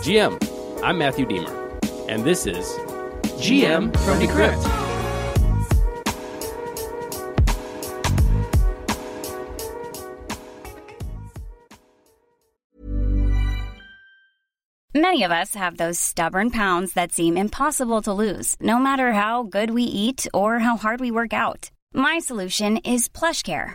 GM, I'm Matthew Deemer, and this is GM from Decrypt. Many of us have those stubborn pounds that seem impossible to lose, no matter how good we eat or how hard we work out. My solution is PlushCare.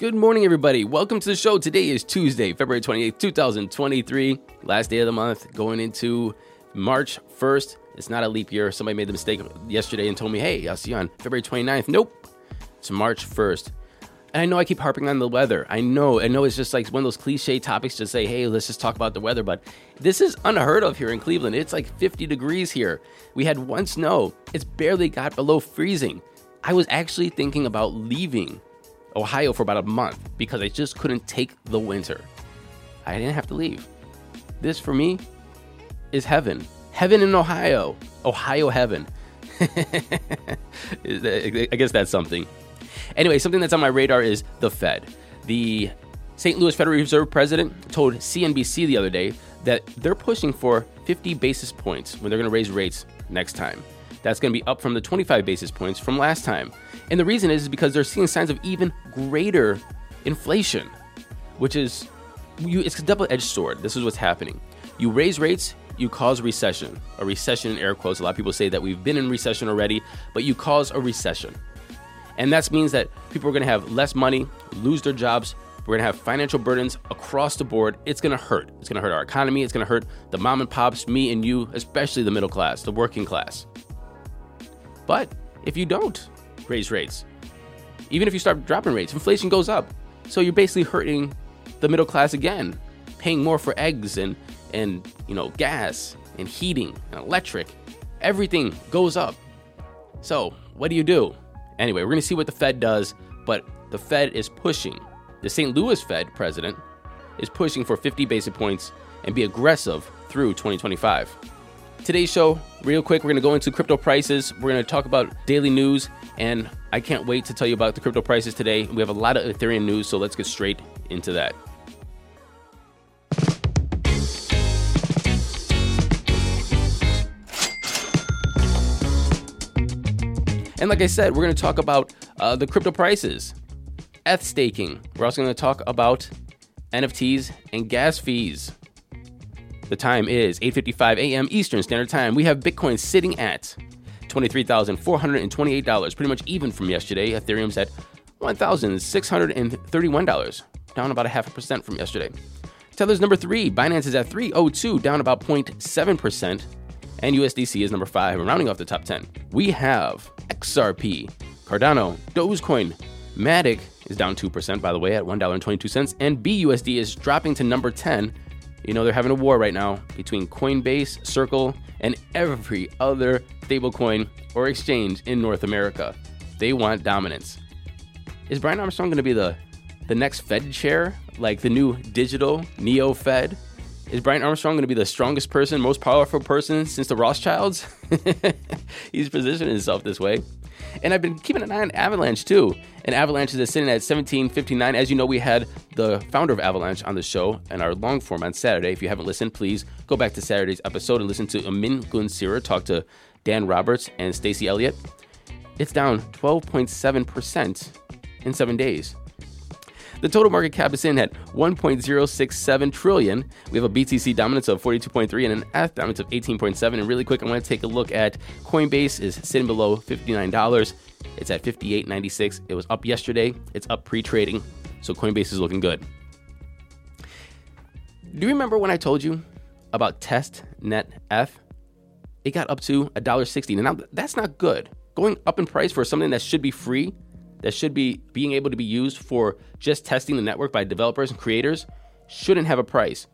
Good morning, everybody. Welcome to the show. Today is Tuesday, February 28th, 2023. Last day of the month, going into March 1st. It's not a leap year. Somebody made the mistake yesterday and told me, hey, I'll see you on February 29th. Nope. It's March 1st. And I know I keep harping on the weather. I know, I know it's just like one of those cliche topics to say, hey, let's just talk about the weather. But this is unheard of here in Cleveland. It's like 50 degrees here. We had one snow, it's barely got below freezing. I was actually thinking about leaving Ohio for about a month because I just couldn't take the winter. I didn't have to leave. This for me is heaven. Heaven in Ohio. Ohio heaven. I guess that's something. Anyway, something that's on my radar is the Fed. The St. Louis Federal Reserve president told CNBC the other day that they're pushing for 50 basis points when they're going to raise rates next time. That's going to be up from the 25 basis points from last time. And the reason is, because they're seeing signs of even greater inflation, which is you, it's a double-edged sword. This is what's happening. You raise rates, you cause recession. A recession in air quotes. A lot of people say that we've been in recession already, but you cause a recession. And that means that people are going to have less money, lose their jobs. We're going to have financial burdens across the board. It's going to hurt. It's going to hurt our economy. It's going to hurt the mom and pops, me and you, especially the middle class, the working class. But if you don't raise rates, even if you start dropping rates, inflation goes up. So you're basically hurting the middle class again, paying more for eggs and and you know gas and heating and electric. Everything goes up. So what do you do? Anyway, we're to see what the Fed does, but the Fed is pushing. The St. Louis Fed president is pushing for 50 basis points and be aggressive through 2025. Today's show, real quick, we're going to go into crypto prices. We're going to talk about daily news, and I can't wait to tell you about the crypto prices today. We have a lot of Ethereum news, so let's get straight into that. And like I said, we're going to talk about uh, the crypto prices, ETH staking. We're also going to talk about NFTs and gas fees. The time is 8:55 a.m. Eastern Standard Time. We have Bitcoin sitting at $23,428, pretty much even from yesterday. Ethereum's at $1,631, down about a half a percent from yesterday. Tether's number three. Binance is at 302, down about 0.7%. And USDC is number five, rounding off the top 10. We have XRP, Cardano, Dogecoin, Matic is down 2%, by the way, at $1.22, and BUSD is dropping to number 10. You know, they're having a war right now between Coinbase, Circle, and every other stablecoin or exchange in North America. They want dominance. Is Brian Armstrong going to be the, the next Fed chair, like the new digital neo Fed? Is Brian Armstrong going to be the strongest person, most powerful person since the Rothschilds? He's positioning himself this way. And I've been keeping an eye on Avalanche too. And Avalanche is sitting at 1759. As you know, we had the founder of Avalanche on the show and our long form on Saturday. If you haven't listened, please go back to Saturday's episode and listen to Emin Gün Sirer talk to Dan Roberts and Stacy Elliott. It's down 12.7% in seven days. The total market cap is in at 1.067 trillion. We have a BTC dominance of 42.3 and an ETH dominance of 18.7. And really quick, I want to take a look at Coinbase is sitting below $59. It's at 58.96. It was up yesterday. It's up pre-trading, so Coinbase is looking good. Do you remember when I told you about Test Net F? It got up to $1.60. Now that's not good. Going up in price for something that should be free that should be being able to be used for just testing the network by developers and creators shouldn't have a price.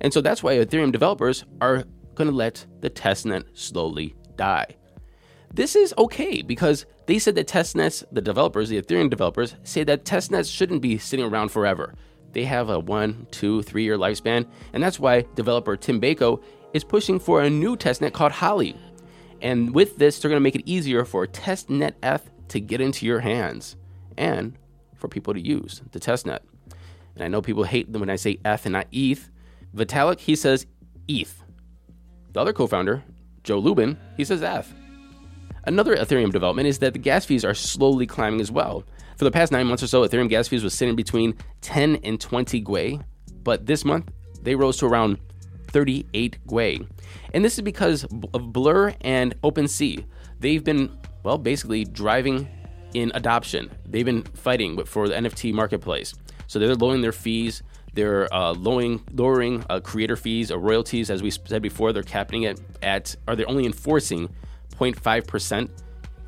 And so that's why Ethereum developers are going to let the testnet slowly die. This is okay because they said that testnets, the developers, the Ethereum developers, say that testnets shouldn't be sitting around forever. They have a one, two, three year lifespan, and that's why developer Tim Beiko is pushing for a new testnet called Holly. And with this, they're going to make it easier for testnet F to get into your hands and for people to use the testnet. And I know people hate them when I say F and not ETH. Vitalik, he says ETH. The other co founder, Joe Lubin, he says F. Another Ethereum development is that the gas fees are slowly climbing as well. For the past nine months or so, Ethereum gas fees was sitting between 10 and 20 Gwei, but this month they rose to around 38 Gwei. And this is because of Blur and OpenSea. They've been, well, basically driving in adoption. They've been fighting for the NFT marketplace. So they're lowering their fees. They're uh, lowering lowering uh, creator fees or royalties, as we said before. They're capping it at, or they're only enforcing 0.5 percent.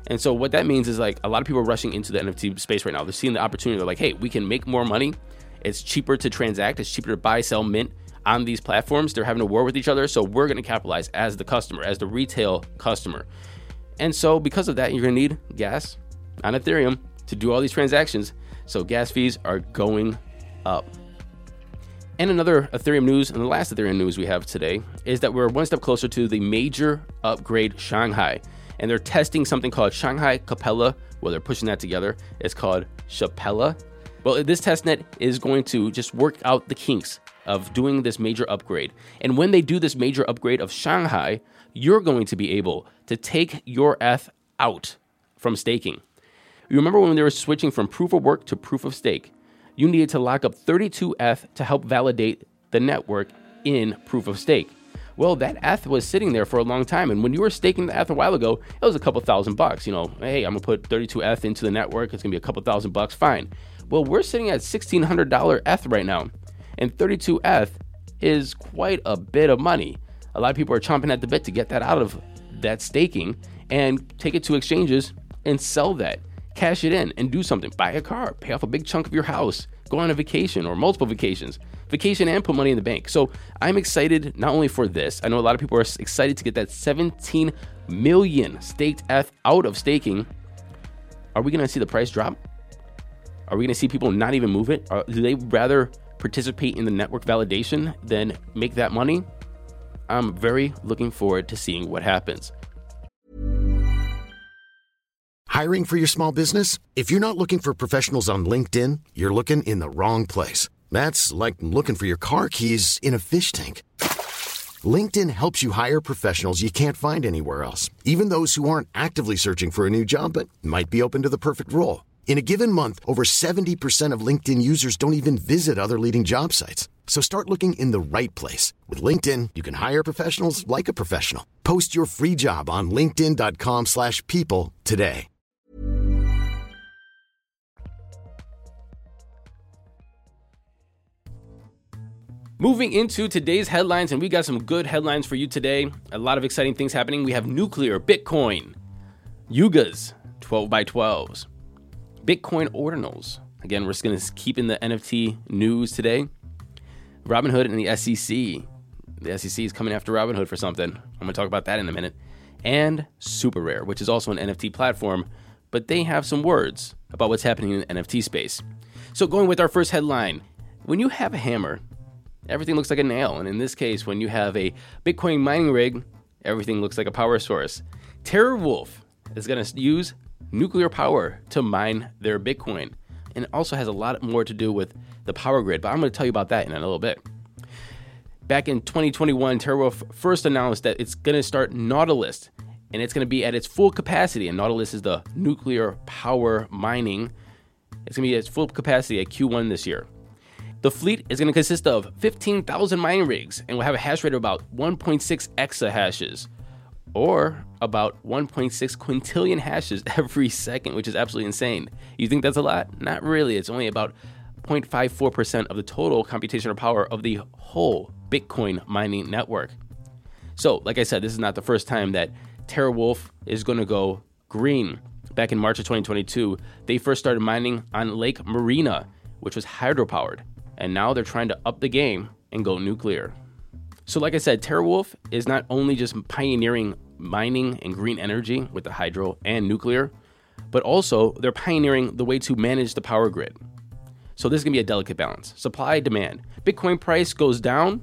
And so what that means is like a lot of people are rushing into the NFT space right now. They're seeing the opportunity. They're like, hey, we can make more money. It's cheaper to transact. It's cheaper to buy, sell, mint on these platforms. They're having a war with each other. So we're going to capitalize as the customer, as the retail customer. And so because of that, you're going to need gas on Ethereum to do all these transactions. So gas fees are going up. And another Ethereum news, and the last Ethereum news we have today, is that we're one step closer to the major upgrade Shanghai. And they're testing something called Shanghai Capella. Well, they're pushing that together. It's called Shapella. Well, this testnet is going to just work out the kinks of doing this major upgrade. And when they do this major upgrade of Shanghai, you're going to be able to take your ETH out from staking. You remember when they were switching from proof of work to proof of stake? You needed to lock up 32 ETH to help validate the network in proof of stake. Well, that ETH was sitting there for a long time, and when you were staking the ETH a while ago, it was a couple thousand bucks. You know, hey, I'm gonna put 32 ETH into the network. It's gonna be a couple thousand bucks. Fine. Well, we're sitting at $1,600 ETH right now, and 32F is quite a bit of money. A lot of people are chomping at the bit to get that out of that staking and take it to exchanges and sell that cash it in and do something. Buy a car, pay off a big chunk of your house, go on a vacation or multiple vacations, vacation and put money in the bank. So I'm excited not only for this, I know a lot of people are excited to get that 17 million staked F out of staking. Are we going to see the price drop? Are we going to see people not even move it? Or do they rather participate in the network validation then make that money? I'm very looking forward to seeing what happens. Hiring for your small business? If you're not looking for professionals on LinkedIn, you're looking in the wrong place. That's like looking for your car keys in a fish tank. LinkedIn helps you hire professionals you can't find anywhere else, even those who aren't actively searching for a new job but might be open to the perfect role. In a given month, over 70% of LinkedIn users don't even visit other leading job sites. So start looking in the right place. With LinkedIn, you can hire professionals like a professional. Post your free job on linkedin.com slash people today. Moving into today's headlines, and we got some good headlines for you today. A lot of exciting things happening. We have nuclear, Bitcoin, Yugas, 12 by 12s, Bitcoin ordinals. Again, we're just going to keep in the NFT news today. Robinhood and the SEC. The SEC is coming after Robinhood for something. I'm going to talk about that in a minute. And SuperRare, which is also an NFT platform, but they have some words about what's happening in the NFT space. So, going with our first headline when you have a hammer, everything looks like a nail. And in this case, when you have a Bitcoin mining rig, everything looks like a power source. TeraWulf is going to use nuclear power to mine their Bitcoin. And it also has a lot more to do with the power grid, but I'm going to tell you about that in a little bit. Back in 2021, TeraWulf first announced that it's going to start Nautilus, and it's going to be at its full capacity. And Nautilus is the nuclear power mining. It's going to be at its full capacity at Q1 this year. The fleet is going to consist of 15,000 mining rigs and will have a hash rate of about 1.6 exahashes, or about 1.6 quintillion hashes every second, which is absolutely insane. You think that's a lot? Not really. It's only about 0.54% of the total computational power of the whole Bitcoin mining network. So, like I said, this is not the first time that TeraWulf is going to go green. Back in March of 2022, they first started mining on Lake Mariner, which was hydropowered and now they're trying to up the game and go nuclear. So, like I said, TeraWulf is not only just pioneering mining and green energy with the hydro and nuclear, but also they're pioneering the way to manage the power grid. So this is going to be a delicate balance. Supply demand. Bitcoin price goes down,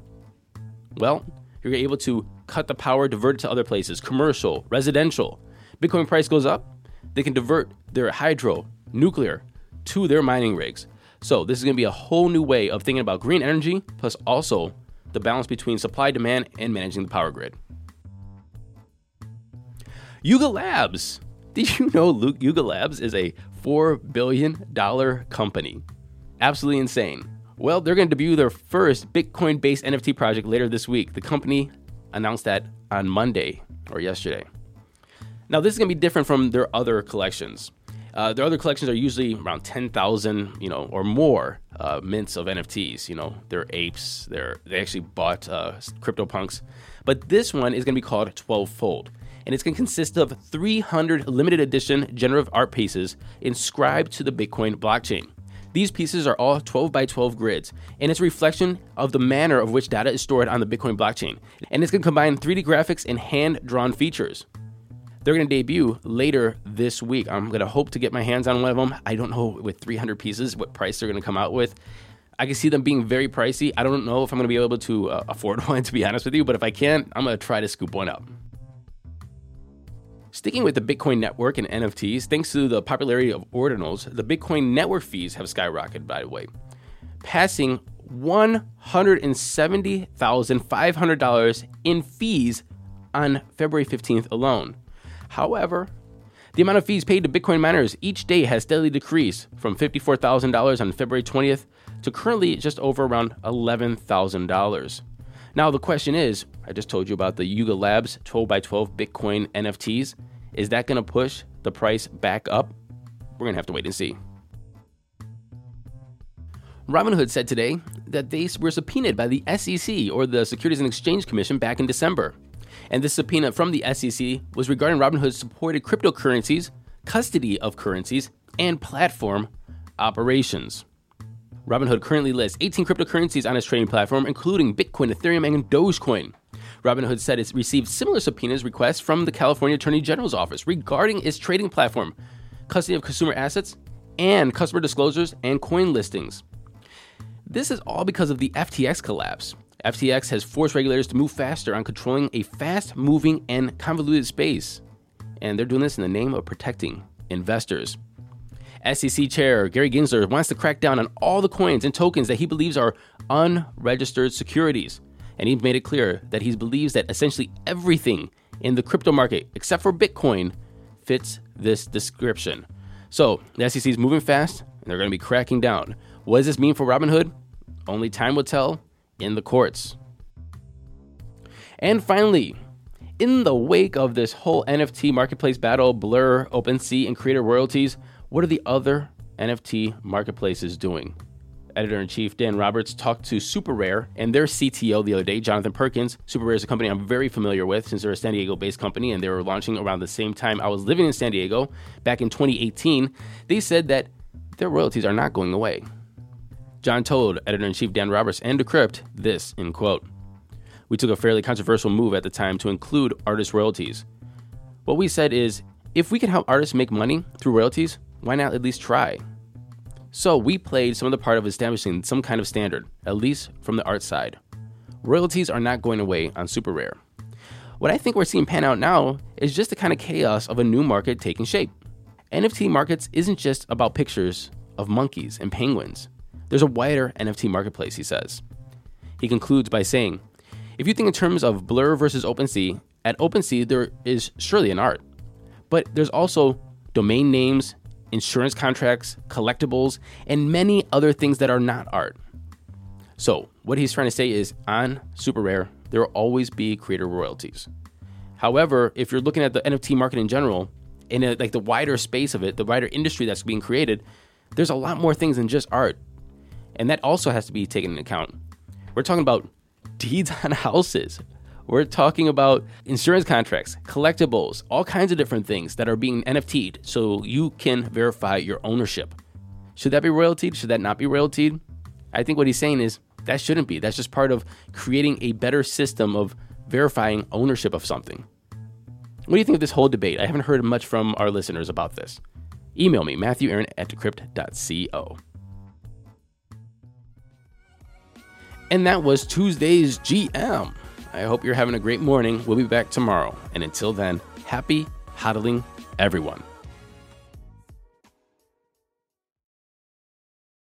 well, you're able to cut the power, divert it to other places, commercial, residential. Bitcoin price goes up, they can divert their hydro, nuclear to their mining rigs. So this is going to be a whole new way of thinking about green energy, plus also the balance between supply, demand, and managing the power grid. Yuga Labs. Did you know Yuga Labs is a $4 billion company? Absolutely insane. Well, they're going to debut their first Bitcoin based NFT project later this week. The company announced that on Monday or yesterday. Now, this is going to be different from their other collections. Uh, their other collections are usually around 10,000, you know, or more uh, mints of NFTs. You know, they're apes. They're they actually bought uh, CryptoPunks, but this one is going to be called 12 Fold, and it's going to consist of 300 limited edition generative art pieces inscribed to the Bitcoin blockchain. These pieces are all 12 by 12 grids, and it's a reflection of the manner of which data is stored on the Bitcoin blockchain. And it's going to combine 3D graphics and hand drawn features. They're going to debut later this week. I'm going to hope to get my hands on one of them. I don't know with 300 pieces what price they're going to come out with. I can see them being very pricey. I don't know if I'm going to be able to uh, afford one, to be honest with you, but if I can, I'm going to try to scoop one up. Sticking with the Bitcoin network and NFTs, thanks to the popularity of ordinals, the Bitcoin network fees have skyrocketed, by the way, passing $170,500 in fees on February 15th alone. However, the amount of fees paid to Bitcoin miners each day has steadily decreased from $54,000 on February 20th to currently just over around $11,000. Now, the question is I just told you about the Yuga Labs 12 by 12 Bitcoin NFTs. Is that going to push the price back up? We're going to have to wait and see. Robinhood said today that they were subpoenaed by the SEC or the Securities and Exchange Commission back in December. And this subpoena from the SEC was regarding Robinhood's supported cryptocurrencies, custody of currencies, and platform operations. Robinhood currently lists 18 cryptocurrencies on its trading platform, including Bitcoin, Ethereum, and Dogecoin. Robinhood said it's received similar subpoenas requests from the California Attorney General's office regarding its trading platform, custody of consumer assets, and customer disclosures and coin listings. This is all because of the FTX collapse. FTX has forced regulators to move faster on controlling a fast moving and convoluted space. And they're doing this in the name of protecting investors. SEC Chair Gary Gensler wants to crack down on all the coins and tokens that he believes are unregistered securities. And he's made it clear that he believes that essentially everything in the crypto market, except for Bitcoin, fits this description. So the SEC is moving fast and they're going to be cracking down. What does this mean for Robinhood? Only time will tell in the courts. And finally, in the wake of this whole NFT marketplace battle, Blur, OpenSea, and creator royalties, what are the other NFT marketplaces doing? Editor in chief Dan Roberts talked to SuperRare and their CTO the other day, Jonathan Perkins. SuperRare is a company I'm very familiar with since they're a San Diego based company and they were launching around the same time I was living in San Diego back in 2018. They said that their royalties are not going away. Jon told editor in chief Dan Roberts and Decrypt this in quote We took a fairly controversial move at the time to include artist royalties. What we said is if we can help artists make money through royalties, why not at least try? So we played some of the part of establishing some kind of standard, at least from the art side. Royalties are not going away on SuperRare. What I think we're seeing pan out now is just the kind of chaos of a new market taking shape. NFT markets isn't just about pictures of monkeys and penguins. There's a wider NFT marketplace, he says. He concludes by saying, if you think in terms of Blur versus OpenSea, at OpenSea there is surely an art, but there's also domain names, insurance contracts, collectibles, and many other things that are not art. So, what he's trying to say is on SuperRare, there will always be creator royalties. However, if you're looking at the NFT market in general, in a, like the wider space of it, the wider industry that's being created, there's a lot more things than just art. And that also has to be taken into account. We're talking about deeds on houses, we're talking about insurance contracts, collectibles, all kinds of different things that are being NFT'd so you can verify your ownership. Should that be royalty? Should that not be royalty? I think what he's saying is that shouldn't be. That's just part of creating a better system of verifying ownership of something. What do you think of this whole debate? I haven't heard much from our listeners about this. Email me, MatthewAaron at decrypt.co. And that was Tuesday's GM. I hope you're having a great morning. We'll be back tomorrow. And until then, happy hodling, everyone.